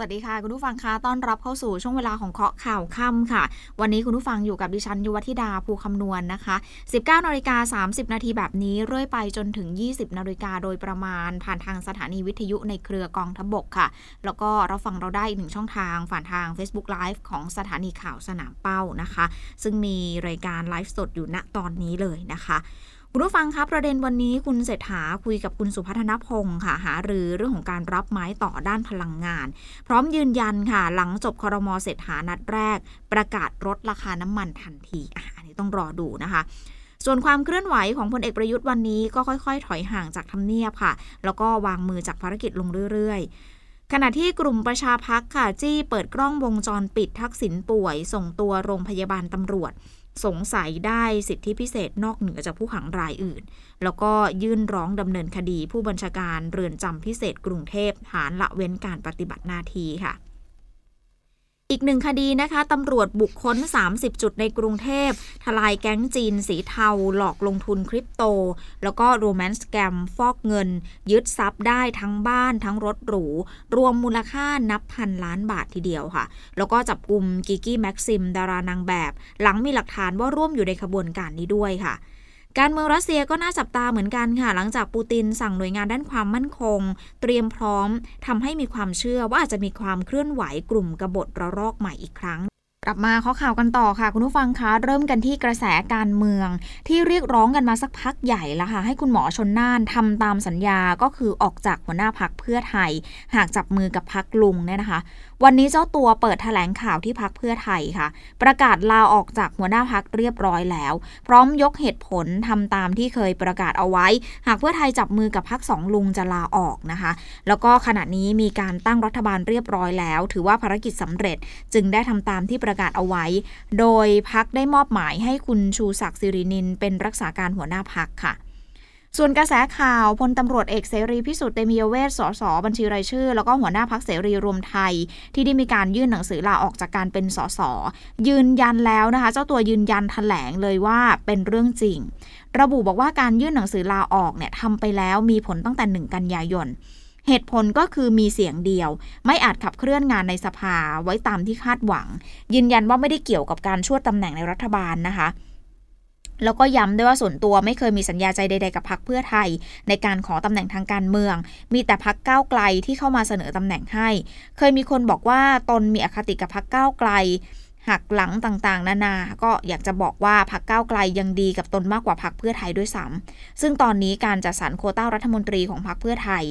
สวัสดีค่ะ คุณผู้ฟังคะต้อนรับเข้าสู่ช่วงเวลาของเคาะข่าวค่ำค่ะ วันนี้คุณผู้ฟังอยู่กับดิฉันยุวธิดาภูคำนวณนนะคะ 19นาฬิกา30 นาทีแบบนี้ เรื่อยไปจนถึง 20นาฬิกาโดยประมาณ ผ่านทางสถานีวิทยุในเครือกองทบกค่ะ แล้วก็เรับฟังเราได้อีกหนึ่งช่องทาง ผ่านทาง Facebook Live ของสถานีข่าวสนามเป้านะคะ ซึ่งมีรายการไลฟ์สดอยู่ณตอนนี้เลยนะคะ คุณผู้ฟังครับประเด็นวันนี้คุณเศรษฐาคุยกับคุณสุพัฒนพงศ์ค่ะ หารือเรื่องของการรับไม้ต่อด้านพลังงาน พร้อมยืนยันค่ะ หลังจบคอรมอเศรษฐานัดแรก ประกาศลดราคาน้ำมันทันทีอะอันนี้ต้องรอดูนะคะส่วนความเคลื่อนไหวของพลเอกประยุทธ์วันนี้ก็ค่อยๆ ถอยห่างจากทำเนียบค่ะ แล้วก็วางมือจากภารกิจลงเรื่อยๆ ขณะที่กลุ่มประชาพักค่ะ จี้เปิดกล้องวงจรปิดทักษิณป่วย ส่งตัวโรงพยาบาลตำรวจ สงสัยได้สิทธิพิเศษนอกเหนือจากผู้ขังรายอื่น แล้วก็ยื่นร้องดำเนินคดีผู้บัญชาการเรือนจำพิเศษกรุงเทพฐานละเว้นการปฏิบัติหน้าที่ค่ะ อีกหนึ่งคดีนะคะตำรวจบุกค้น 30 จุดในกรุงเทพ ทลายแก๊งจีนสีเทา หลอกลงทุนคริปโต แล้วก็โรแมนต์แกมฟอกเงิน ยึดทรัพย์ได้ทั้งบ้านทั้งรถหรู รวมมูลค่านับพันล้านบาททีเดียวค่ะ แล้วก็จับกลุ่มกิกี้แม็กซิม ดารานางแบบ หลังมีหลักฐานว่าร่วมอยู่ในขบวนการนี้ด้วยค่ะ การเมืองรัสเซียก็น่าจับตาเหมือนกันค่ะ หลังจากปูตินสั่งหน่วยงานด้านความมั่นคง เตรียมพร้อมทำให้มีความเชื่อว่าอาจจะมีความเคลื่อนไหวกลุ่มกบฏระลอกใหม่อีกครั้งกลับมาข้อข่าวกันต่อค่ะ คุณผู้ฟังคะเริ่มกันที่กระแสการเมือง ที่เรียกร้องกันมาสักพักใหญ่แล้วค่ะ ให้คุณหมอชนน่านทำตามสัญญาก็คือออกจากหัวหน้าพักเพื่อไทย หากจับมือกับพักลุงเนี่ยนะคะ วันนี้เจ้าตัวเปิดแถลงข่าวที่พักเพื่อไทยค่ะ ประกาศลาออกจากหัวหน้าพักเรียบร้อยแล้ว พร้อมยกเหตุผลทำตามที่เคยประกาศเอาไว้ หากเพื่อไทยจับมือกับพักสองลุงจะลาออกนะคะ แล้วก็ขณะนี้มีการตั้งรัฐบาลเรียบร้อยแล้ว ถือว่าภารกิจสำเร็จจึงได้ทำตามที่ประกาศเอาไว้ โดยพักได้มอบหมายให้คุณชูศักดิ์สิรินินเป็นรักษาการหัวหน้าพักค่ะ ส่วนกระแสข่าวพลตำรวจเอกเสรีพิสุทธิ์เตมียเวทสสบัญชีรายชื่อ แล้วก็หัวหน้าพักเสรีรวมไทย ที่ได้มีการยื่นหนังสือลาออกจากการเป็นสสยืนยันแล้วนะคะ เจ้าตัวยืนยันแถลงเลยว่าเป็นเรื่องจริง ระบุบอกว่าการยื่นหนังสือลาออกเนี่ยทำไปแล้วมีผลตั้งแต่ 1 กันยายนเหตุผลก็คือมีเสียงเดียว ไม่อาจขับเคลื่อนงานในสภาไว้ตามที่คาดหวัง ยืนยันว่าไม่ได้เกี่ยวกับการช่วตำแหน่งในรัฐบาลนะคะ แล้วก็ย้ำด้วยว่าส่วนตัวไม่เคยมีสัญญาใจใดๆกับพรรคเพื่อไทย ในการขอตำแหน่งทางการเมือง มีแต่พักก้าวไกลที่เข้ามาเสนอตำแหน่งให้ เคยมีคนบอกว่าตนมีอคติกับพักก้าวไกลหักหลังต่างๆ นานา ก็อยากจะบอกว่าพักก้าวไกลยังดีกับตนมากกว่าพักเพื่อไทยด้วยซ้ำซึ่งตอนนี้การจัดสรรโคต้ารัฐมนตรีของพักเพื่อไทย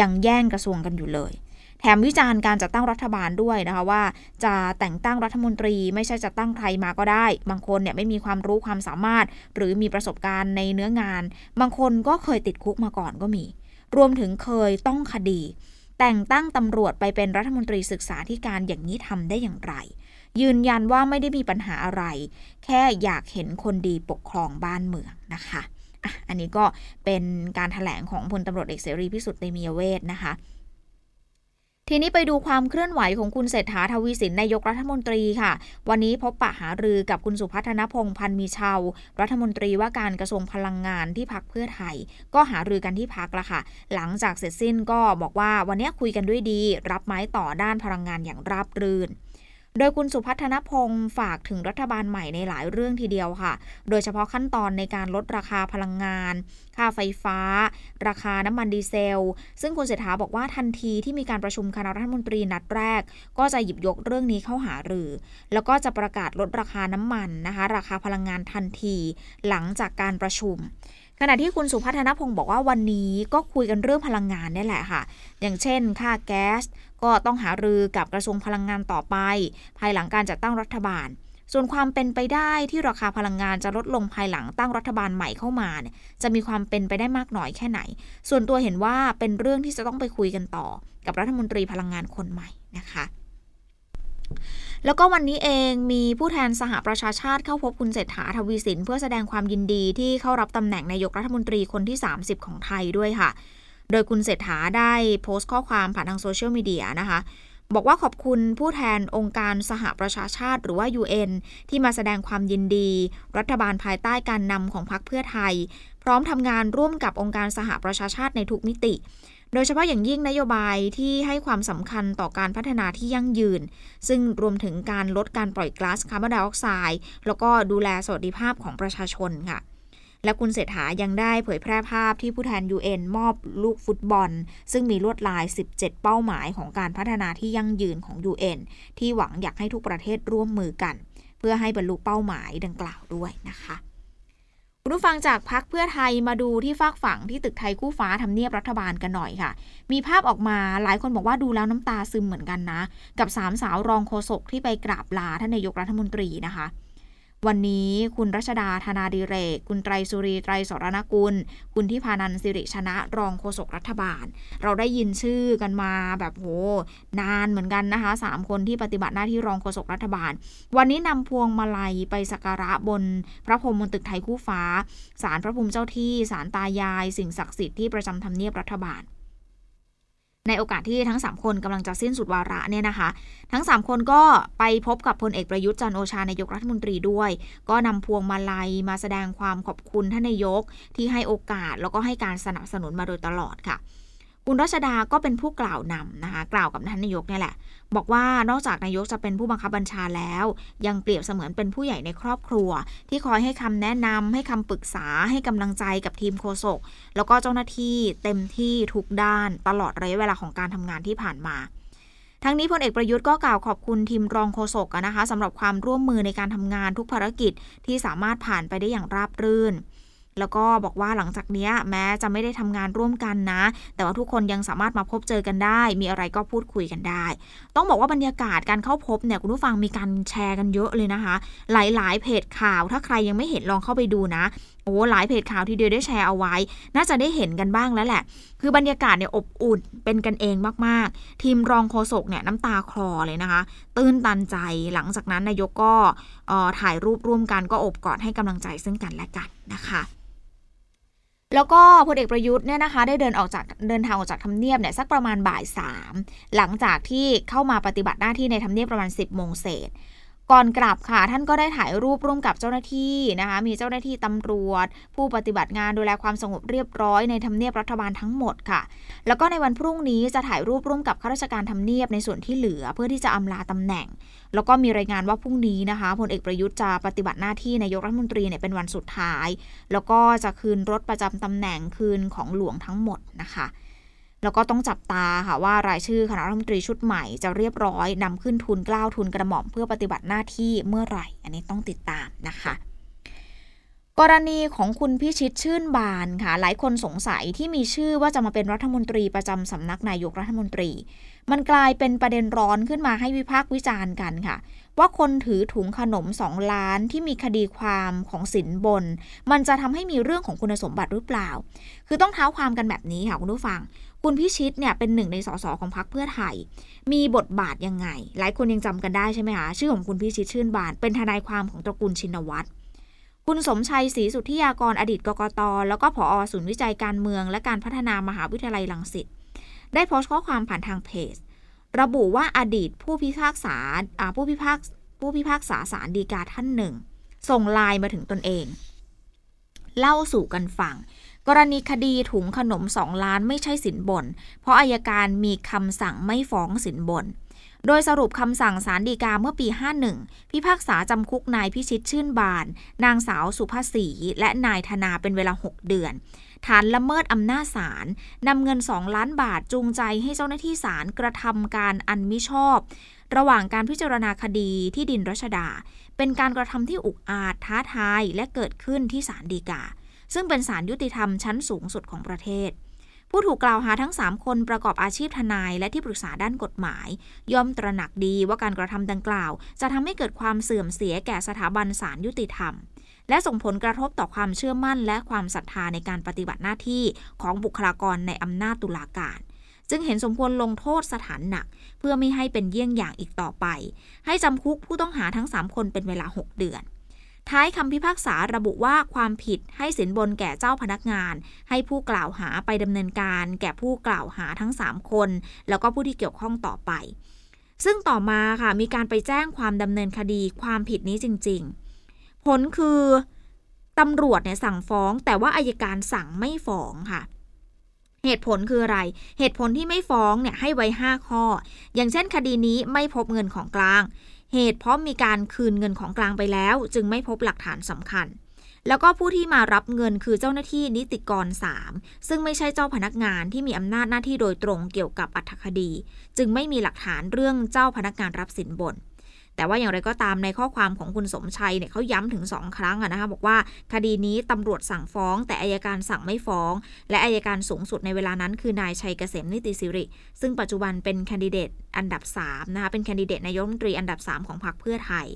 ยังแย่งกระทรวงกันอยู่เลย แถมวิจารณ์การจัดตั้งรัฐบาลด้วยนะคะว่า จะแต่งตั้งรัฐมนตรี ไม่ใช่จะตั้งใครมาก็ได้ บางคนเนี่ยไม่มีความรู้ความสามารถ หรือมีประสบการณ์ในเนื้องาน บางคนก็เคยติดคุกมาก่อนก็มี รวมถึงเคยต้องคดี แต่งตั้งตำรวจไปเป็นรัฐมนตรีศึกษาธิการอย่างนี้ทำได้อย่างไร ยืนยันว่าไม่ได้มีปัญหาอะไร แค่อยากเห็นคนดีปกครองบ้านเมืองนะคะอะอันนี้ก็เป็นการถแถลงของพลตำรวจเอกเสรีพิสุทธิ์เตมียเวทนะคะ ทีนี้ไปดูความเคลื่อนไหวของคุณเศรษฐาทวีสินนายกรัฐมนตรีค่ะ วันนี้พบปะหารือกับคุณสุพัฒนพงษ์พันธ์มีชาวรัฐมนตรีว่าการกระทรวงพลังงานที่พักเพื่อไทย ก็หารือกันที่พักละค่ะ หลังจากเสร็จสิ้นก็บอกว่าวันนี้คุยกันด้วยดี รับไม้ต่อด้านพลังงานอย่างราบรื่น โดยคุณสุพัฒนพงศ์ฝากถึงรัฐบาลใหม่ในหลายเรื่องทีเดียวค่ะ โดยเฉพาะขั้นตอนในการลดราคาพลังงาน ค่าไฟฟ้า ราคาน้ำมันดีเซล ซึ่งคุณเศรษฐาบอกว่าทันทีที่มีการประชุมคณะรัฐมนตรีนัดแรก ก็จะหยิบยกเรื่องนี้เข้าหารือ แล้วก็จะประกาศลดราคาน้ำมันนะคะ ราคาพลังงานทันที หลังจากการประชุม ขณะที่คุณสุพัฒนพงศ์บอกว่าวันนี้ก็คุยกันเรื่องพลังงานนี่แหละค่ะ อย่างเช่น ค่าแก๊ส ก็ต้องหารือกับกระทรวงพลังงานต่อไป ภายหลังการจัดตั้งรัฐบาล ส่วนความเป็นไปได้ที่ราคาพลังงานจะลดลงภายหลังตั้งรัฐบาลใหม่เข้ามาเนี่ยจะมีความเป็นไปได้มากน้อยแค่ไหน ส่วนตัวเห็นว่าเป็นเรื่องที่จะต้องไปคุยกันต่อ กับรัฐมนตรีพลังงานคนใหม่นะคะ แล้วก็วันนี้เองมีผู้แทนสหประชาชาติเข้าพบคุณเศรษฐาทวีสิน เพื่อแสดงความยินดีที่เข้ารับตำแหน่งนายกรัฐมนตรีคนที่ 30 ของไทยด้วยค่ะ โดยคุณเศรษฐาได้โพสต์ข้อความผ่านทางโซเชียลมีเดียนะคะบอกว่าขอบคุณผู้แทนองค์การสหประชาชาติหรือว่า UN ที่มาแสดงความยินดี รัฐบาลภายใต้การนำของพรรคเพื่อไทย พร้อมทำงานร่วมกับองค์การสหประชาชาติในทุกมิติ โดยเฉพาะอย่างยิ่งนโยบายที่ให้ความสำคัญต่อการพัฒนาที่ยั่งยืน ซึ่งรวมถึงการลดการปล่อยก๊าซคาร์บอนไดออกไซด์ แล้วก็ดูแลสวัสดิภาพของประชาชนค่ะ และคุณเศรษฐายังได้เผยแพร่ภาพที่ผู้แทน UN มอบลูกฟุตบอล ซึ่งมีลวดลาย 17 เป้าหมายของการพัฒนาที่ยั่งยืนของ UN ที่หวังอยากให้ทุกประเทศร่วมมือกัน เพื่อให้บรรลุเป้าหมายดังกล่าวด้วยนะคะ คุณผู้ฟังจากพักเพื่อไทยมาดูที่ฝากฝั่งที่ตึกไทยคู่ฟ้าทำเนียบรัฐบาลกันหน่อยค่ะ มีภาพออกมาหลายคนบอกว่าดูแล้วน้ำตาซึมเหมือนกันนะ กับสามสาวรองโฆษกที่ไปกราบลาท่านนายกรัฐมนตรีนะคะ วันนี้คุณรัชดาธนาดิเรก คุณไตรสุรีไตรสรณกุล คุณที่พานันสิริชนะรองโฆษกรัฐบาล เราได้ยินชื่อกันมาแบบโหนานเหมือนกันนะคะสามคนที่ปฏิบัติหน้าที่รองโฆษกรัฐบาล วันนี้นำพวงมาลัยไปสักการะบน พระพรหมบนตึกไทยคู่ฟ้าศาลพระภูมิเจ้าที่ศาลตายาย สิ่งศักดิ์สิทธิ์ที่ประจำทำเนียบรัฐบาล ในโอกาสที่ทั้ง 3 คนกำลังจะสิ้นสุดวาระเนี่ยนะคะ ทั้ง 3 คนก็ไปพบกับพลเอกประยุทธ์จันโอชานายกรัฐมนตรีด้วย ก็นำพวงมาลัยมาแสดงความขอบคุณท่านนายกที่ให้โอกาสแล้วก็ให้การสนับสนุนมาโดยตลอดค่ะ คุณรัชดาก็เป็นผู้กล่าวนำนะคะกล่าวกับท่านนายกนี่แหละ บอกว่านอกจากนายกจะเป็นผู้บังคับบัญชาแล้ว ยังเปรียบเสมือนเป็นผู้ใหญ่ในครอบครัว ที่คอยให้คำแนะนำให้คำปรึกษาให้กำลังใจกับทีมโฆษกแล้วก็เจ้าหน้าที่เต็มที่ทุกด้านตลอดระยะเวลาของการทำงานที่ผ่านมาทั้งนี้พลเอกประยุทธ์ก็กล่าวขอบคุณทีมรองโฆษกนะคะสำหรับความร่วมมือในการทำงานทุกภารกิจที่สามารถผ่านไปได้อย่างราบรื่น แล้วก็บอกว่าหลังจากนี้แม้จะไม่ได้ทำงานร่วมกันนะ แต่ว่าทุกคนยังสามารถมาพบเจอกันได้ มีอะไรก็พูดคุยกันได้ ต้องบอกว่าบรรยากาศการเข้าพบเนี่ยคุณผู้ฟังมีการแชร์กันเยอะเลยนะคะ หลายๆ เพจข่าวถ้าใครยังไม่เห็นลองเข้าไปดูนะโอ้หลายเพจข่าวที่เดียวได้แชร์เอาไว้ น่าจะได้เห็นกันบ้างแล้วแหละ คือบรรยากาศเนี่ยอบอุ่นเป็นกันเองมากๆ ทีมรองโฆษกเนี่ยน้ำตาคลอเลยนะคะ ตื้นตันใจหลังจากนั้นนายกก็ถ่ายรูปร่วมกันก็อบกอดให้กำลังใจซึ่งกันและกัน นะคะแล้วก็พลเอกประยุทธ์เนี่ยนะคะได้เดินออกจากเดินทางออกจากทำเนียบเนี่ยสักประมาณบ่ายสามหลังจากที่เข้ามาปฏิบัติหน้าที่ในทำเนียบประมาณ 10บโมงเศษ ก่อนกลับค่ะท่านก็ได้ถ่ายรูปร่วมกับเจ้าหน้าที่นะคะ มีเจ้าหน้าที่ตำรวจ ผู้ปฏิบัติงานดูแลความสงบเรียบร้อยในทำเนียบรัฐบาลทั้งหมดค่ะ แล้วก็ในวันพรุ่งนี้จะถ่ายรูปร่วมกับข้าราชการทำเนียบในส่วนที่เหลือเพื่อที่จะอำลาตำแหน่ง แล้วก็มีรายงานว่าพรุ่งนี้นะคะพลเอกประยุทธ์จะปฏิบัติหน้าที่นายกรัฐมนตรีเนี่ยเป็นวันสุดท้าย แล้วก็จะคืนรถประจำตำแหน่งคืนของหลวงทั้งหมดนะคะ แล้วก็ต้องจับตาค่ะว่ารายชื่อคณะรัฐมนตรีชุดใหม่จะเรียบร้อยนำขึ้นทุนกล้าวทุนกระหม่อมเพื่อปฏิบัติหน้าที่เมื่อไหร่ อันนี้ต้องติดตามนะคะกรณีของคุณพิชิตชื่นบานค่ะ หลายคนสงสัยที่มีชื่อว่าจะมาเป็นรัฐมนตรีประจำสำนักนายกรัฐมนตรี มันกลายเป็นประเด็นร้อนขึ้นมาให้วิพากษ์วิจารณ์กันค่ะ ว่าคนถือถุงขนมสองล้านที่มีคดีความของสินบน มันจะทำให้มีเรื่องของคุณสมบัติหรือเปล่า คือต้องเท้าความกันแบบนี้ค่ะคุณผู้ฟัง คุณพิชิตเนี่ยเป็นหนึ่งในสสของพรรคเพื่อไทย มีบทบาทยังไง หลายคนยังจำกันได้ใช่ไหมคะชื่อของคุณพิชิตชื่นบาน เป็นทนายความของตระกูลชินวัตรคุณสมชัยศรีสุทธิยากรอดีตกกต แล้วก็ผอศูนย์วิจัยการเมือง และการพัฒนามหาวิทยาลัยลังสิตได้โพสต์ข้อความผ่านทางเพจ ระบุว่าอดีตผู้พิพากษาผู้พิพากผู้พิพากษาศาลฎีกาท่านหนึ่ง ส่งไลน์มาถึงตนเอง เล่าสู่กันฟัง กรณีคดีถุงขนมสองล้านไม่ใช่สินบน เพราะอายการมีคำสั่งไม่ฟ้องสินบน โดยสรุปคำสั่งสารดีกาเมื่อปี 51 พิพากษาจำคุกนายพิชิตชื่นบาน นางสาวสุภาษี และนายธนาเป็นเวลา 6 เดือนฐานละเมิดอำนาจศาลนำเงิน 2 ล้านบาทจูงใจให้เจ้าหน้าที่ศาลกระทำการอันมิชอบ ระหว่างการพิจารณาคดีที่ดินรัชดา เป็นการกระทำที่อุกอาจท้าทายและเกิดขึ้นที่ศาลฎีกา ซึ่งเป็นศาลยุติธรรมชั้นสูงสุดของประเทศ ผู้ถูกกล่าวหาทั้ง 3 คนประกอบอาชีพทนายและที่ปรึกษาด้านกฎหมาย ย่อมตระหนักดีว่าการกระทำดังกล่าว จะทำให้เกิดความเสื่อมเสียแก่สถาบันศาลยุติธรรม และส่งผลกระทบต่อความเชื่อมั่น และความศรัทธาในการปฏิบัติหน้าที่ของบุคลากรในอำนาจตุลาการจึงเห็นสมควรลงโทษสถานหนัก เพื่อไม่ให้เป็นเยี่ยงอย่างอีกต่อไป ให้จำคุกผู้ต้องหาทั้ง 3 คนเป็นเวลา 6 เดือน ท้ายคำพิพากษาระบุว่าความผิดให้สินบนแก่เจ้าพนักงาน ให้ผู้กล่าวหาไปดำเนินการ แก่ผู้กล่าวหาทั้ง 3 คน แล้วก็ผู้ที่เกี่ยวข้องต่อไป ซึ่งต่อมาค่ะมีการไปแจ้งความดำเนินคดีความผิดนี้จริง ๆ ผลคือตำรวจเนี่ยสั่งฟ้อง แต่ว่าอายการสั่งไม่ฟ้องค่ะเหตุผลคืออะไร เหตุผลที่ไม่ฟ้องเนี่ยให้ไว้ 5 ข้อ อย่างเช่นคดีนี้ไม่พบเงินของกลาง เหตุเพราะมีการคืนเงินของกลางไปแล้ว จึงไม่พบหลักฐานสำคัญ แล้วก็ผู้ที่มารับเงินคือเจ้าหน้าที่นิติกร 3 ซึ่งไม่ใช่เจ้าพนักงานที่มีอำนาจหน้าที่โดยตรงเกี่ยวกับอัตคดี จึงไม่มีหลักฐานเรื่องเจ้าพนักงานรับสินบน แต่ว่าอย่างไรก็ตามในข้อความของคุณสมชัยเนี่ยเขาย้ำถึงสองครั้งอะนะคะบอกว่าคดีนี้ตำรวจสั่งฟ้อง แต่อายการสั่งไม่ฟ้อง และอายการสูงสุดในเวลานั้น คือนายชัยเกษมนิติสิริ ซึ่งปัจจุบันเป็นแคนดิเดตอันดับ3นะคะเป็นแคนดิเดตนายกรัฐมนตรีอันดับ 3 ของพรรคเพื่อไทย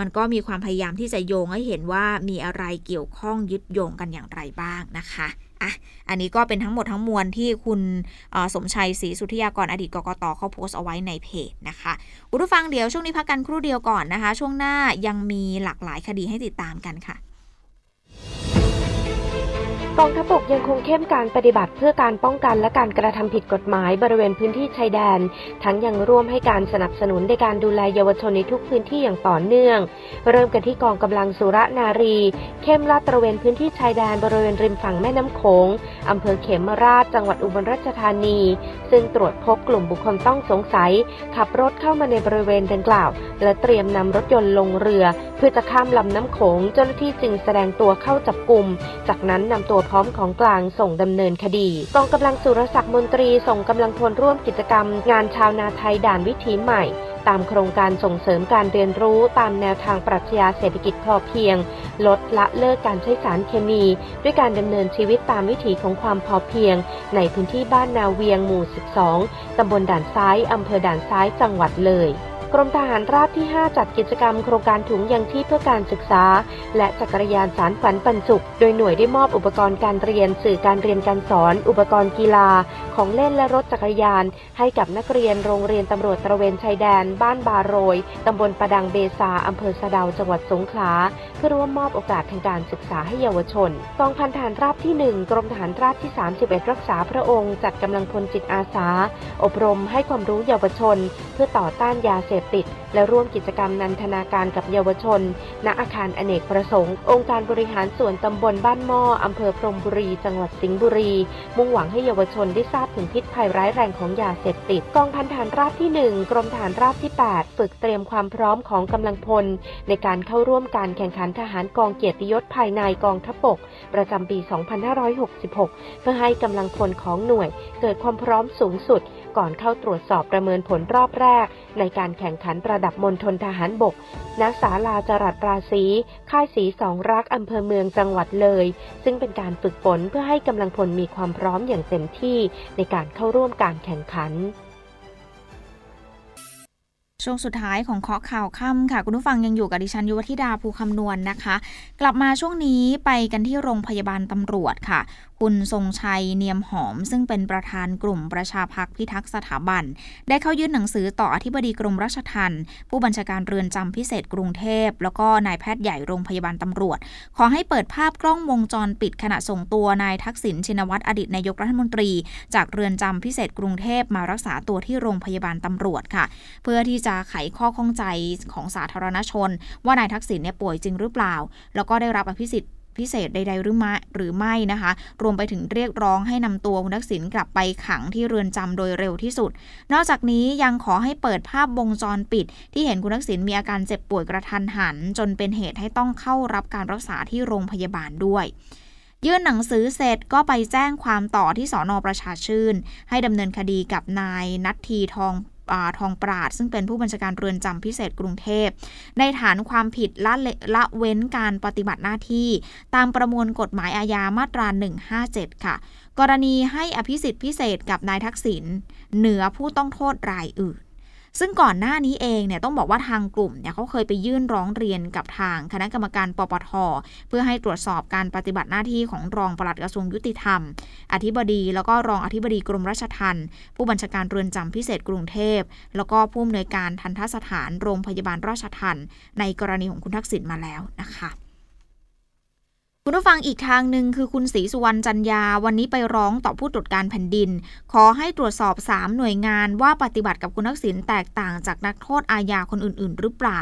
มันก็มีความพยายามที่จะโยงให้เห็นว่ามีอะไรเกี่ยวข้องยึดโยงกันอย่างไรบ้างนะคะอะอันนี้ก็เป็นทั้งหมดทั้งมวลที่คุณสมชัยศรีสุทธิยากรอดีตกกตเขาโพสต์เอาไว้ในเพจนะคะคุณผู้ฟังเดี๋ยวช่วงนี้พักกันครู่เดียวก่อนนะคะ ช่วงหน้ายังมีหลากหลายคดีให้ติดตามกันค่ะ กองทัพบกยังคงเข้มการปฏิบัติเพื่อการป้องกันและการกระทำผิดกฎหมายบริเวณพื้นที่ชายแดน ทั้งยังร่วมให้การสนับสนุนในการดูแลเยาวชนในทุกพื้นที่อย่างต่อเนื่อง เริ่มกันที่กองกำลังสุรนารี เข้มลาดตระเวนพื้นที่ชายแดนบริเวณริมฝั่งแม่น้ำโขงอำเภอเขมราชจังหวัดอุบลราชธานี ซึ่งตรวจพบกลุ่มบุคคลต้องสงสัย ขับรถเข้ามาในบริเวณดังกล่าว และเตรียมนำรถยนต์ลงเรือ เพื่อจะข้ามลำน้ำโขงเจ้าหน้าที่จึงแสดงตัวเข้าจับกลุ่ม จากนั้นนำตัวพร้อมของกลางส่งดำเนินคดีกองกำลังสุรศักดิ์มนตรีส่งกำลังพลร่วมกิจกรรม งานชาวนาไทยด่านวิถีใหม่ ตามโครงการส่งเสริมการเรียนรู้ตามแนวทางปรัชญาเศรษฐกิจพอเพียง ลดละเลิกการใช้สารเคมี ด้วยการดำเนินชีวิตตามวิถีของความพอเพียง ในพื้นที่บ้านนาเวียงหมู่ 12 ตำบลด่านซ้ายอำเภอด่านซ้ายจังหวัดเลย กรมทหารราบที่ 5 จัดกิจกรรมโครงการถุงยังชีพเพื่อการศึกษา และจักรยานสารฝันปันสุข โดยหน่วยได้มอบอุปกรณ์การเรียนสื่อการเรียนการสอน อุปกรณ์กีฬา ของเล่นและรถจักรยาน ให้กับนักเรียนโรงเรียนตำรวจตระเวนชายแดน บ้านบาโรยตำบลประดังเบซาอำเภอสะดาวจังหวัดสงขลาเพื่อร่วมมอบโอกาสทางการศึกษาให้เยาวชนกองพันทหารราบที่ 1 กรมทหารราบที่ 31 รักษาพระองค์ จัดกำลังพลจิตอาสา อบรมให้ความรู้เยาวชน เพื่อต่อต้านยาเสพติด และร่วมกิจกรรมนันทนาการกับเยาวชน ณอาคารอเนกประสงค์ องค์การบริหารส่วนตำบลบ้านหม้ออำเภอพรมบุรี จังหวัดสิงห์บุรี มุ่งหวังให้เยาวชนได้ทราบถึงพิษภัยร้ายแรงของยาเสพติด กองพันฐานราบที่ 1 กรมฐานราบที่ 8 ฝึกเตรียมความพร้อมของกำลังพล ในการเข้าร่วมการแข่งขันทหารกองเกียรติยศภายในกองทัพบกประจำปี 2566 เพื่อให้กำลังพลของหน่วย เกิดความพร้อมสูงสุด ก่อนเข้าตรวจสอบประเมินผลรอบแรก ในการแข่งขันระดับมณฑลทหารบก ณ ศาลาจรัสราศีค่ายสีสองรักอำเภอเมืองจังหวัดเลย ซึ่งเป็นการฝึกฝนเพื่อให้กำลังพลมีความพร้อมอย่างเต็มที่ในการเข้าร่วมการแข่งขัน ช่วงสุดท้ายของเคาะข่าวค่ำค่ะ คุณผู้ฟังยังอยู่กับดิฉันยุวธิดาภูคำนวณนนะคะ กลับมาช่วงนี้ไปกันที่โรงพยาบาลตำรวจค่ะ คุณทรงชัยเนียมหอม ซึ่งเป็นประธานกลุ่มประชาพักพิทักษ์สถาบัน ได้เข้ายื่นหนังสือต่ออธิบดีกรมราชทัณฑ์ผู้บัญชาการเรือนจำพิเศษกรุงเทพ แล้วก็นายแพทย์ใหญ่โรงพยาบาลตำรวจ ขอให้เปิดภาพกล้องวงจรปิดขณะส่งตัวนายทักษิณชินวัตรอดีตนายกรัฐมนตรี จากเรือนจำพิเศษกรุงเทพมารักษาตัวที่โรงพยาบาลตำรวจค่ะ เพื่อที่จะไขข้อข้องใจของสาธารณชน ว่านายทักษิณเนี่ยป่วยจริงหรือเปล่า แล้วก็ได้รับอภิสิทธิ์พิเศษใดๆหรือไม่หรือไม่นะคะ รวมไปถึงเรียกร้องให้นำตัวคุณทักษิณกลับไปขังที่เรือนจำโดยเร็วที่สุด นอกจากนี้ยังขอให้เปิดภาพวงจรปิด ที่เห็นคุณทักษิณมีอาการเจ็บป่วยกระทันหัน จนเป็นเหตุให้ต้องเข้ารับการรักษาที่โรงพยาบาลด้วย ยื่นหนังสือเสร็จก็ไปแจ้งความต่อที่สอนอประชาชื่น ให้ดำเนินคดีกับนายนัททีทอง ทองปราด ซึ่งเป็นผู้บัญชาการเรือนจำพิเศษกรุงเทพ ในฐานความผิดละละเว้นการปฏิบัติหน้าที่ ตามประมวลกฎหมายอาญามาตรา 157 ค่ะ กรณีให้อภิสิทธิ์พิเศษกับนายทักษิณเหนือผู้ต้องโทษรายอื่น ซึ่งก่อนหน้านี้เองเนี่ยต้องบอกว่าทางกลุ่มเนี่ยเขาเคยไปยื่นร้องเรียนกับทางคณะกรรมการปปท เพื่อให้ตรวจสอบการปฏิบัติหน้าที่ของรองปลัดกระทรวงยุติธรรม อธิบดีแล้วก็รองอธิบดีกรมราชทัณฑ์ผู้บัญชาการเรือนจำพิเศษกรุงเทพ แล้วก็ผู้อำนวยการทันทสถานโรงพยาบาลราชทัณฑ์ในกรณีของคุณทักษิณมาแล้วนะคะ คุณผู้ฟังอีกทางหนึ่งคือคุณศรีสุวรรณจันยา วันนี้ไปร้องต่อผู้ตรวจการแผ่นดิน ขอให้ตรวจสอบ 3 หน่วยงานว่าปฏิบัติกับคุณทักษิณแตกต่างจากนักโทษอาญาคนอื่น ๆ หรือเปล่า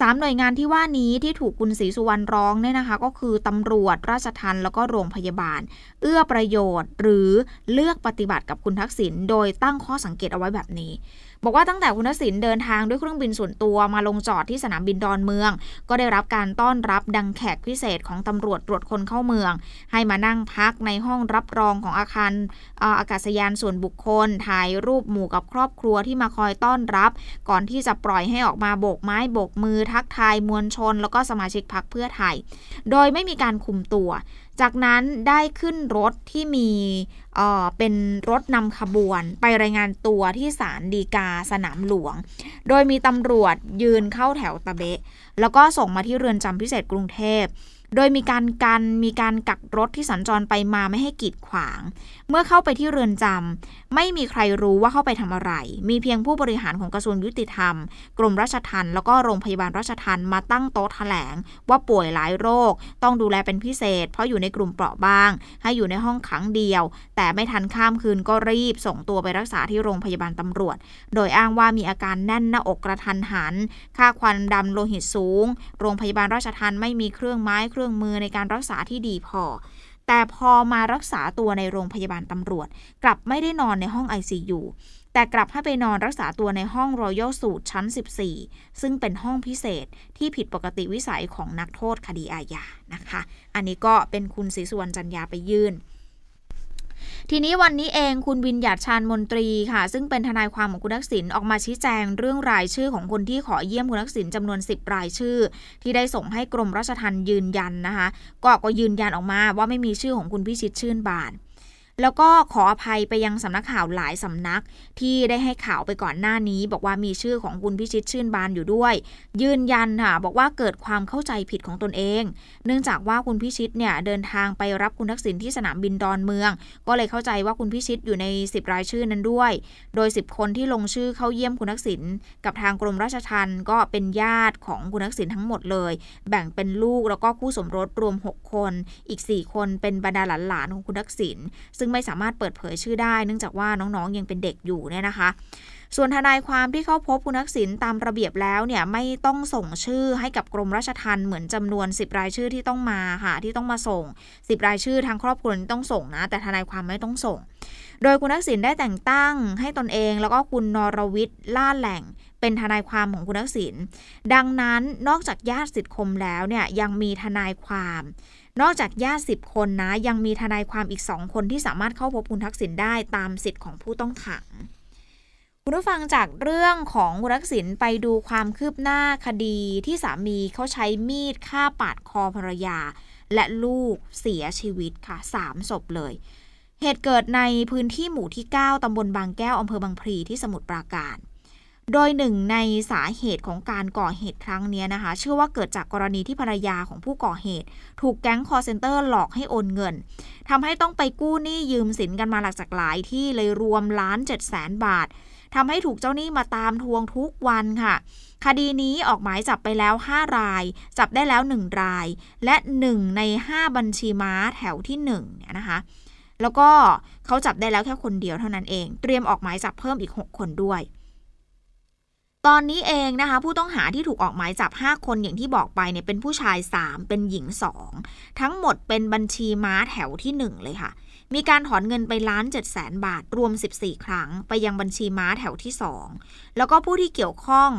สามหน่วยงานที่ว่านี้ที่ถูกคุณศรีสุวรรณร้องเนี่ยนะคะ ก็คือตำรวจราชทัณฑ์แล้วก็โรงพยาบาล เอื้อประโยชน์ หรือเลือกปฏิบัติกับคุณทักษิณโดยตั้งข้อสังเกตเอาไว้แบบนี้ บอกว่าตั้งแต่คุณทักษิณเดินทางด้วยเครื่องบินส่วนตัวมาลงจอดที่สนามบินดอนเมือง ก็ได้รับการต้อนรับดังแขกพิเศษของตำรวจตรวจคนเข้าเมือง ให้มานั่งพักในห้องรับรองของอาคารอากาศยานส่วนบุคคล ถ่ายรูปหมู่กับครอบครัวที่มาคอยต้อนรับ ก่อนที่จะปล่อยให้ออกมาโบกไม้โบกมือทักทายมวลชน แล้วก็สมาชิกพักเพื่อไทย โดยไม่มีการคุมตัว จากนั้นได้ขึ้นรถที่มีเอ่อเป็นรถนำขบวน ไปรายงานตัวที่ศาลฎีกาสนามหลวง โดยมีตำรวจยืนเข้าแถวตะเบะ แล้วก็ส่งมาที่เรือนจำพิเศษกรุงเทพ โดยมีการกันมีการกักรถที่สัญจรไปมาไม่ให้กีดขวาง เมื่อเข้าไปที่เรือนจำไม่มีใครรู้ว่าเข้าไปทำอะไร มีเพียงผู้บริหารของกระทรวงยุติธรรม กรมราชทัณฑ์แล้วก็โรงพยาบาลราชทัณฑ์มาตั้งโต๊ะแถลง ว่าป่วยหลายโรค ต้องดูแลเป็นพิเศษ เพราะอยู่ในกลุ่มเปราะบาง ให้อยู่ในห้องขังเดียว แต่ไม่ทันข้ามคืนก็รีบส่งตัวไปรักษาที่โรงพยาบาลตำรวจ โดยอ้างว่ามีอาการแน่นหน้าอกกระทันหัน ค่าควันดำโลหิตสูง โรงพยาบาลราชทัณฑ์ไม่มีเครื่องไม้เครื่องมือในการรักษาที่ดีพอ แต่พอมารักษาตัวในโรงพยาบาลตำรวจ กลับไม่ได้นอนในห้อง ICU แต่กลับให้ไปนอนรักษาตัวในห้องรอยัลสูตรชั้น 14 ซึ่งเป็นห้องพิเศษที่ผิดปกติวิสัยของนักโทษคดีอาญานะคะ อันนี้ก็เป็นคุณศรีสุวรรณจันยาไปยื่น ทีนี้วันนี้เองคุณวินหยาดชานมนตรีค่ะ ซึ่งเป็นทนายความของคุณทักษิณออกมาชี้แจงเรื่องรายชื่อของคนที่ขอเยี่ยมคุณทักษิณจำนวน 10 รายชื่อ ที่ได้ส่งให้กรมราชทัณฑ์ยืนยันนะคะ ก็ก็ยืนยันออกมาว่าไม่มีชื่อของคุณพิชิตชื่นบาน แล้วก็ขออภัยไปยังสำนักข่าวหลายสำนัก ที่ได้ให้ข่าวไปก่อนหน้านี้ บอกว่ามีชื่อของคุณพิชิตชื่นบานอยู่ด้วย ยืนยันค่ะบอกว่าเกิดความเข้าใจผิดของตนเอง เนื่องจากว่าคุณพิชิตเนี่ยเดินทางไปรับคุณทักษิณที่สนามบินดอนเมือง ก็เลยเข้าใจว่าคุณพิชิตอยู่ใน 10 รายชื่อนั้นด้วย โดย 10 คนที่ลงชื่อเข้าเยี่ยมคุณทักษิณกับทางกรมราชทัณฑ์ก็เป็นญาติของคุณทักษิณทั้งหมดเลย แบ่งเป็นลูกแล้วก็คู่สมรสรวม 6 คน อีก 4 คนเป็นบรรดาหลานๆของคุณทักษิณซึ่งไม่สามารถเปิดเผยชื่อได้ เนื่องจากว่าน้องๆ ยังเป็นเด็กอยู่เนี่ยนะคะ ส่วนทนายความที่เข้าพบคุณทักษิณตามระเบียบแล้วเนี่ยไม่ต้องส่งชื่อให้กับกรมราชทัณฑ์เหมือนจำนวน 10 รายชื่อที่ต้องมาค่ะที่ต้องมาส่ง 10 รายชื่อทางครอบครัวต้องส่งนะ แต่ทนายความไม่ต้องส่ง โดยคุณทักษิณได้แต่งตั้งให้ตนเอง แล้วก็คุณนรวิทย์ล่าแหล่งเป็นทนายความของคุณทักษิณดังนั้นนอกจากญาติสิทธิคมแล้วเนี่ยยังมีทนายความ นอกจากญาติสิบคนนะ ยังมีทนายความอีกสองคนที่สามารถเข้าพบคุณทักษิณได้ตามสิทธิ์ของผู้ต้องขัง คุณผู้ฟังจากเรื่องของคุณทักษิณไปดูความคืบหน้าคดีที่สามีเขาใช้มีดฆ่าปาดคอภรรยา และลูกเสียชีวิตค่ะสามศพเลย เหตุเกิดในพื้นที่หมู่ที่ 9 ตำบลบางแก้วอำเภอบางพลีที่สมุทรปราการ โดยหนึ่งในสาเหตุของการก่อเหตุครั้งนี้นะคะ เชื่อว่าเกิดจากกรณีที่ภรรยาของผู้ก่อเหตุ ถูกแก๊งคอร์เซนเตอร์หลอกให้โอนเงินทำให้ต้องไปกู้หนี้ยืมสินกันมาหลักจากหลายที่เลยรวมล้านเจ็ดแสนบาททำให้ถูกเจ้าหนี้มาตามทวงทุกวันค่ะ คดีนี้ออกหมายจับไปแล้ว 5 ราย จับได้แล้ว 1 ราย และ 1 ใน 5 บัญชีม้าแถวที่1เนี่ยนะคะแล้วก็เขาจับได้แล้วแค่คนเดียวเท่านั้นเอง เตรียมออกหมายจับเพิ่มอีก 6 คนด้วย ตอนนี้เองนะคะผู้ต้องหาที่ถูกออกหมายจับ 5 คนอย่างที่บอกไปเนี่ยเป็นผู้ชาย 3 เป็นหญิง 2 ทั้งหมดเป็นบัญชีม้าแถวที่ 1 เลยค่ะ มีการถอนเงินไปล้าน7 0 0 0 0 บาทรวม 14 ครั้ง ไปยังบัญชีม้าแถวที่ 2 แล้วก็ผู้ที่เกี่ยวข้อง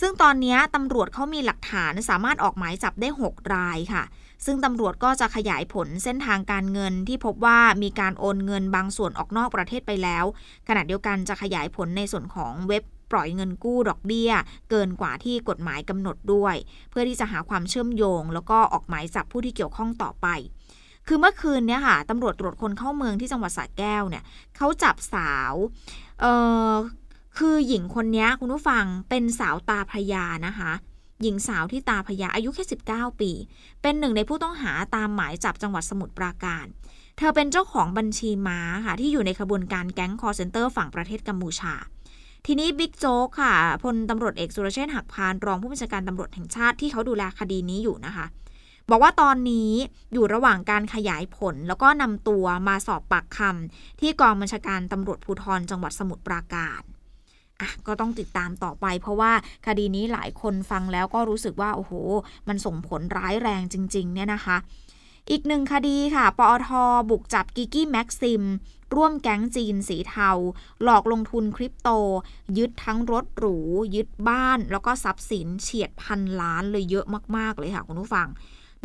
ซึ่งตอนนี้ตำรวจเขามีหลักฐานสามารถออกหมายจับได้ 6 รายค่ะซึ่งตำรวจก็จะขยายผลเส้นทางการเงินที่พบว่ามีการโอนเงินบางส่วนออกนอกประเทศไปแล้ว ขณะเดียวกันจะขยายผลในส่วนของเว็บ ปล่อยเงินกู้ดอกเบี้ย เกินกว่าที่กฎหมายกำหนดด้วย เพื่อที่จะหาความเชื่อมโยง แล้วก็ออกหมายจับผู้ที่เกี่ยวข้องต่อไป คือเมื่อคืนเนี้ยค่ะตำรวจตรวจคนเข้าเมืองที่จังหวัดสระแก้วเนี่ยเขาจับสาวเออคือหญิงคนนี้คุณผู้ฟังเป็นสาวตาพยานะคะหญิงสาวที่ตาพยาอายุแค่ 19 ปี เป็นหนึ่งในผู้ต้องหาตามหมายจับจังหวัดสมุทรปราการ เธอเป็นเจ้าของบัญชีม้าค่ะที่อยู่ในขบวนการแก๊งคอร์เซนเตอร์ฝั่งประเทศกัมพูชา ทีนี้บิ๊กโจ๊กค่ะพลตำรวจเอกสุรเชษฐ์หักพานรองผู้บัญชาการตำรวจแห่งชาติที่เขาดูแลคดีนี้อยู่นะคะ บอกว่าตอนนี้อยู่ระหว่างการขยายผล แล้วก็นำตัวมาสอบปากคำที่กองบัญชาการตำรวจภูธรจังหวัดสมุทรปราการอะก็ต้องติดตามต่อไป เพราะว่าคดีนี้หลายคนฟังแล้วก็รู้สึกว่า โอ้โห มันส่งผลร้ายแรงจริง ๆ เนี่ยนะคะ อีกหนึ่งคดีค่ะ ปอทบุกจับกิกี้แม็กซิม ร่วมแก๊งจีนสีเทา หลอกลงทุนคริปโต ยึดทั้งรถหรู ยึดบ้าน แล้วก็ทรัพย์สินเฉียดพันล้านเลยเยอะมาก ๆ เลยค่ะคุณผู้ฟัง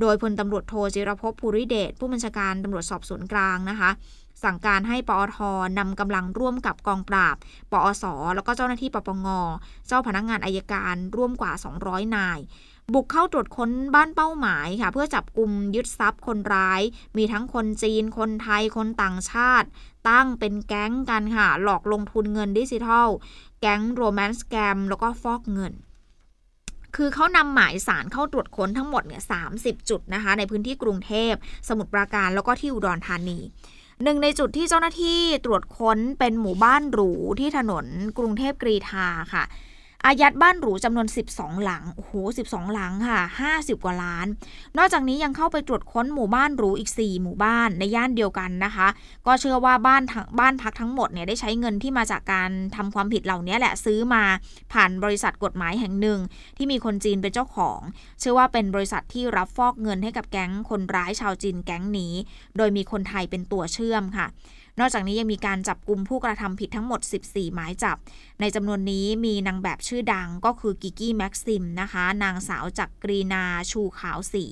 โดยพลตำรวจโทจิรพภูริเดช ผู้บัญชาการตำรวจสอบสวนกลางนะคะ สั่งการให้ปอทนำกำลังร่วมกับกองปราบ ปอส แล้วก็เจ้าหน้าที่ปปง เจ้าพนักงานอายการร่วมกว่า 200 นาย บุกเข้าตรวจค้นบ้านเป้าหมายค่ะ เพื่อจับกลุ่มยึดทรัพย์คนร้าย มีทั้งคนจีน คนไทย คนต่างชาติ ตั้งเป็นแก๊งกันค่ะ หลอกลงทุนเงินดิจิทัล แก๊งโรแมนต์แกมแล้วก็ฟอกเงินคือเขานำหมายสารเข้าตรวจค้นทั้งหมดเนี่ยสาจุดนะคะ ในพื้นที่กรุงเทพ สมุทรปราการแล้วก็ที่อุดรธานีหนึ่งในจุดที่เจ้าหน้าที่ตรวจค้นเป็นหมู่บ้านหรูที่ถนนกรุงเทพกรีฑาค่ะ อายัดบ้านหรูจำนวน 12 หลัง โอ้โห 12 หลังค่ะ 50 กว่าล้าน นอกจากนี้ยังเข้าไปตรวจค้นหมู่บ้านหรูอีก 4 หมู่บ้านในย่านเดียวกันนะคะ ก็เชื่อว่าบ้านทั้งบ้านพักทั้งหมดเนี่ยได้ใช้เงินที่มาจากการทำความผิดเหล่านี้แหละซื้อมาผ่านบริษัทกฎหมายแห่งหนึ่ง ที่มีคนจีนเป็นเจ้าของ เชื่อว่าเป็นบริษัทที่รับฟอกเงินให้กับแก๊งคนร้ายชาวจีนแก๊งนี้ โดยมีคนไทยเป็นตัวเชื่อมค่ะ นอกจากนี้ยังมีการจับกลุ่มผู้กระทำผิดทั้งหมด 14 หมายจับ ในจำนวนนี้มีนางแบบชื่อดังก็คือกิกกี้แม็กซิมนะคะ นางสาวจักกรีนาชูขาวสี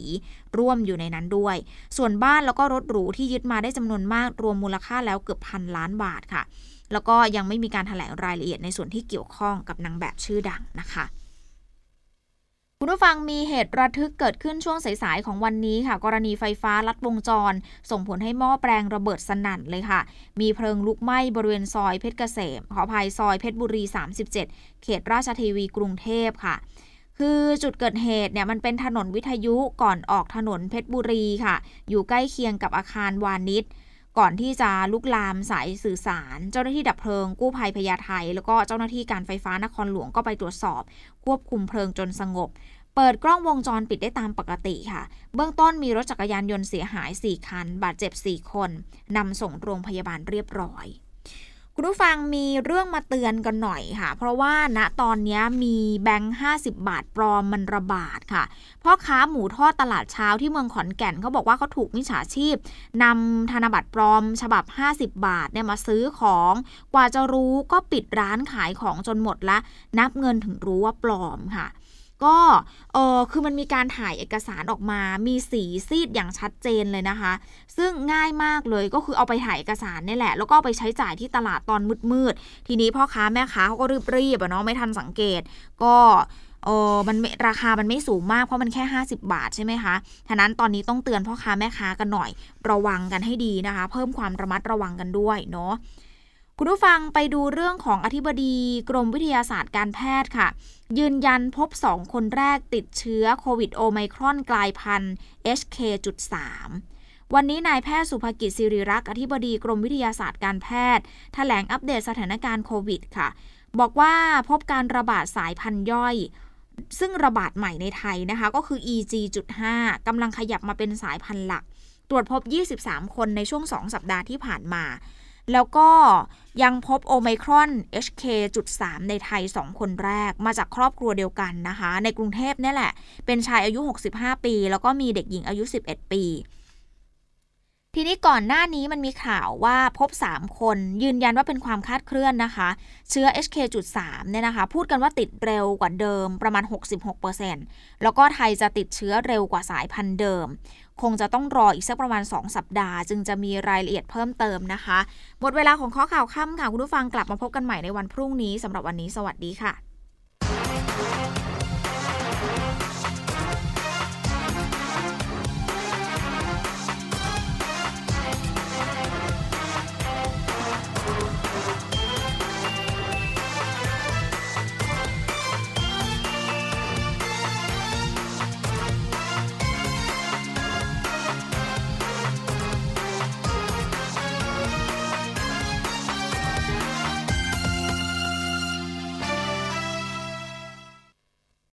ร่วมอยู่ในนั้นด้วย ส่วนบ้านแล้วก็รถหรูที่ยึดมาได้จำนวนมากรวมมูลค่าแล้วเกือบพันล้านบาทค่ะ แล้วก็ยังไม่มีการถแถลงรายละเอียดในส่วนที่เกี่ยวข้องกับนางแบบชื่อดังนะคะ คุณผู้ฟังมีเหตุระทึกเกิดขึ้นช่วงสายๆของวันนี้ค่ะ กรณีไฟฟ้าลัดวงจร ส่งผลให้หม้อแปลงระเบิดสนั่นเลยค่ะ มีเพลิงลุกไหม้บริเวณซอยเพชรเกษม ขออภัยซอยเพชรบุรี 37 เขตราชเทวีกรุงเทพค่ะ คือจุดเกิดเหตุเนี่ยมันเป็นถนนวิทยุก่อนออกถนนเพชรบุรีค่ะ อยู่ใกล้เคียงกับอาคารวานิช ก่อนที่จะลุกลามสายสื่อสาร เจ้าหน้าที่ดับเพลิง กู้ภัยพญาไทแล้วก็เจ้าหน้าที่การไฟฟ้านครหลวงก็ไปตรวจสอบ ควบคุมเพลิงจนสงบ เปิดกล้องวงจรปิดได้ตามปกติค่ะ เบื้องต้นมีรถจักรยานยนต์เสียหาย 4 คัน บาดเจ็บ 4 คนนำส่งโรงพยาบาลเรียบร้อย คุณผู้ฟังมีเรื่องมาเตือนกันหน่อยค่ะ เพราะว่าณตอนนี้มีแบงค์50 บาทปลอมมันระบาดค่ะพ่อค้าหมูทอดตลาดเช้าที่เมืองขอนแก่นเขาบอกว่าเขาถูกมิจฉาชีพนำธนบัตรปลอม ฉบับ 50 บาทเนี่ยมาซื้อของ กว่าจะรู้ก็ปิดร้านขายของจนหมดละ นับเงินถึงรู้ว่าปลอมค่ะ ก็เออคือมันมีการถ่ายเอกสารออกมา มีสีซีดอย่างชัดเจนเลยนะคะ ซึ่งง่ายมากเลยก็คือเอาไปถ่ายเอกสารนี่แหละ แล้วก็ไปใช้จ่ายที่ตลาดตอนมืดๆ ทีนี้พ่อค้าแม่ค้าเขาก็รีบๆอะเนาะไม่ทันสังเกต ก็เออมันราคามันไม่สูงมากเพราะมันแค่ 50 บาทใช่ไหมคะฉะนั้นตอนนี้ต้องเตือนพ่อค้าแม่ค้ากันหน่อย ระวังกันให้ดีนะคะ เพิ่มความระมัดระวังกันด้วยเนาะ คุณผู้ฟังไปดูเรื่องของอธิบดีกรมวิทยาศาสตร์การแพทย์ค่ะ ยืนยันพบ 2 คนแรกติดเชื้อโควิดโอไมครอนกลายพันธุ์ HK.3 วันนี้นายแพทย์สุภกิจสิริรักษ์อธิบดีกรมวิทยาศาสตร์การแพทย์ถแถลงอัปเดตสถานการณ์โควิดค่ะ บอกว่าพบการระบาดสายพันธุ์ย่อย ซึ่งระบาดใหม่ในไทยนะคะ ก็คือ EG.5 กำลังขยับมาเป็นสายพันธุ์หลัก ตรวจพบ 23 คนในช่วง 2 สัปดาห์ที่ผ่านมา แล้วก็ ยังพบโอไมครอน HK.3 ในไทย 2 คนแรกมาจากครอบครัวเดียวกันนะคะ ในกรุงเทพนี่แหละ เป็นชายอายุ 65 ปี แล้วก็มีเด็กหญิงอายุ 11 ปี ทีนี้ก่อนหน้านี้มันมีข่าวว่าพบ 3 คน ยืนยันว่าเป็นความคาดเคลื่อนนะคะ เชื้อ HK.3 เนี่ยนะคะ พูดกันว่าติดเร็วกว่าเดิมประมาณ 66%แล้วก็ไทยจะติดเชื้อเร็วกว่าสายพันธุ์เดิม คงจะต้องรออีกสักประมาณ 2 สัปดาห์ จึงจะมีรายละเอียดเพิ่มเติมนะคะ หมดเวลาของข้อข่าวค่ำค่ะ คุณผู้ฟังกลับมาพบกันใหม่ในวันพรุ่งนี้สำหรับวันนี้สวัสดีค่ะ